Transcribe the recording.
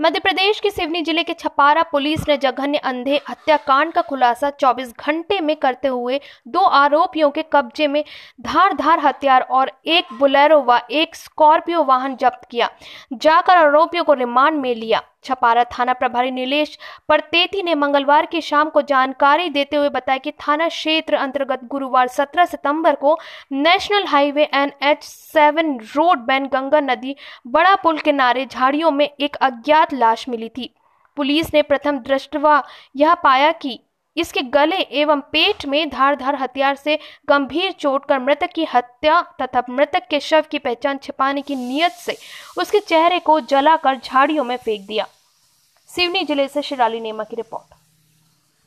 मध्य प्रदेश के सिवनी ज़िले के छपारा पुलिस ने जघन्य अंधे हत्याकांड का खुलासा 24 घंटे में करते हुए दो आरोपियों के कब्जे में धार धार हथियार और एक बुलेरो व एक स्कॉर्पियो वाहन जब्त किया। जाकर आरोपियों को रिमांड में लिया। छपारा थाना प्रभारी नीलेश परतेती ने मंगलवार की शाम को जानकारी देते हुए बताया कि थाना क्षेत्र अंतर्गत गुरुवार 17 सितंबर को national highway N H seven road ban Ganga नदी बड़ा पुल किनारे झाड़ियों में एक अज्ञात लाश मिली थी। पुलिस ने प्रथम दृष्टवा यह पाया कि इसके गले एवं पेट में धार धार हथियार से गंभीर चोट कर मृतक की हत्या तथा मृतक के शव की पहचान छिपाने की नियत से उसके चेहरे को जलाकर झाड़ियों में फेंक दिया। सिवनी ज़िले से शिराली नेमा की रिपोर्ट।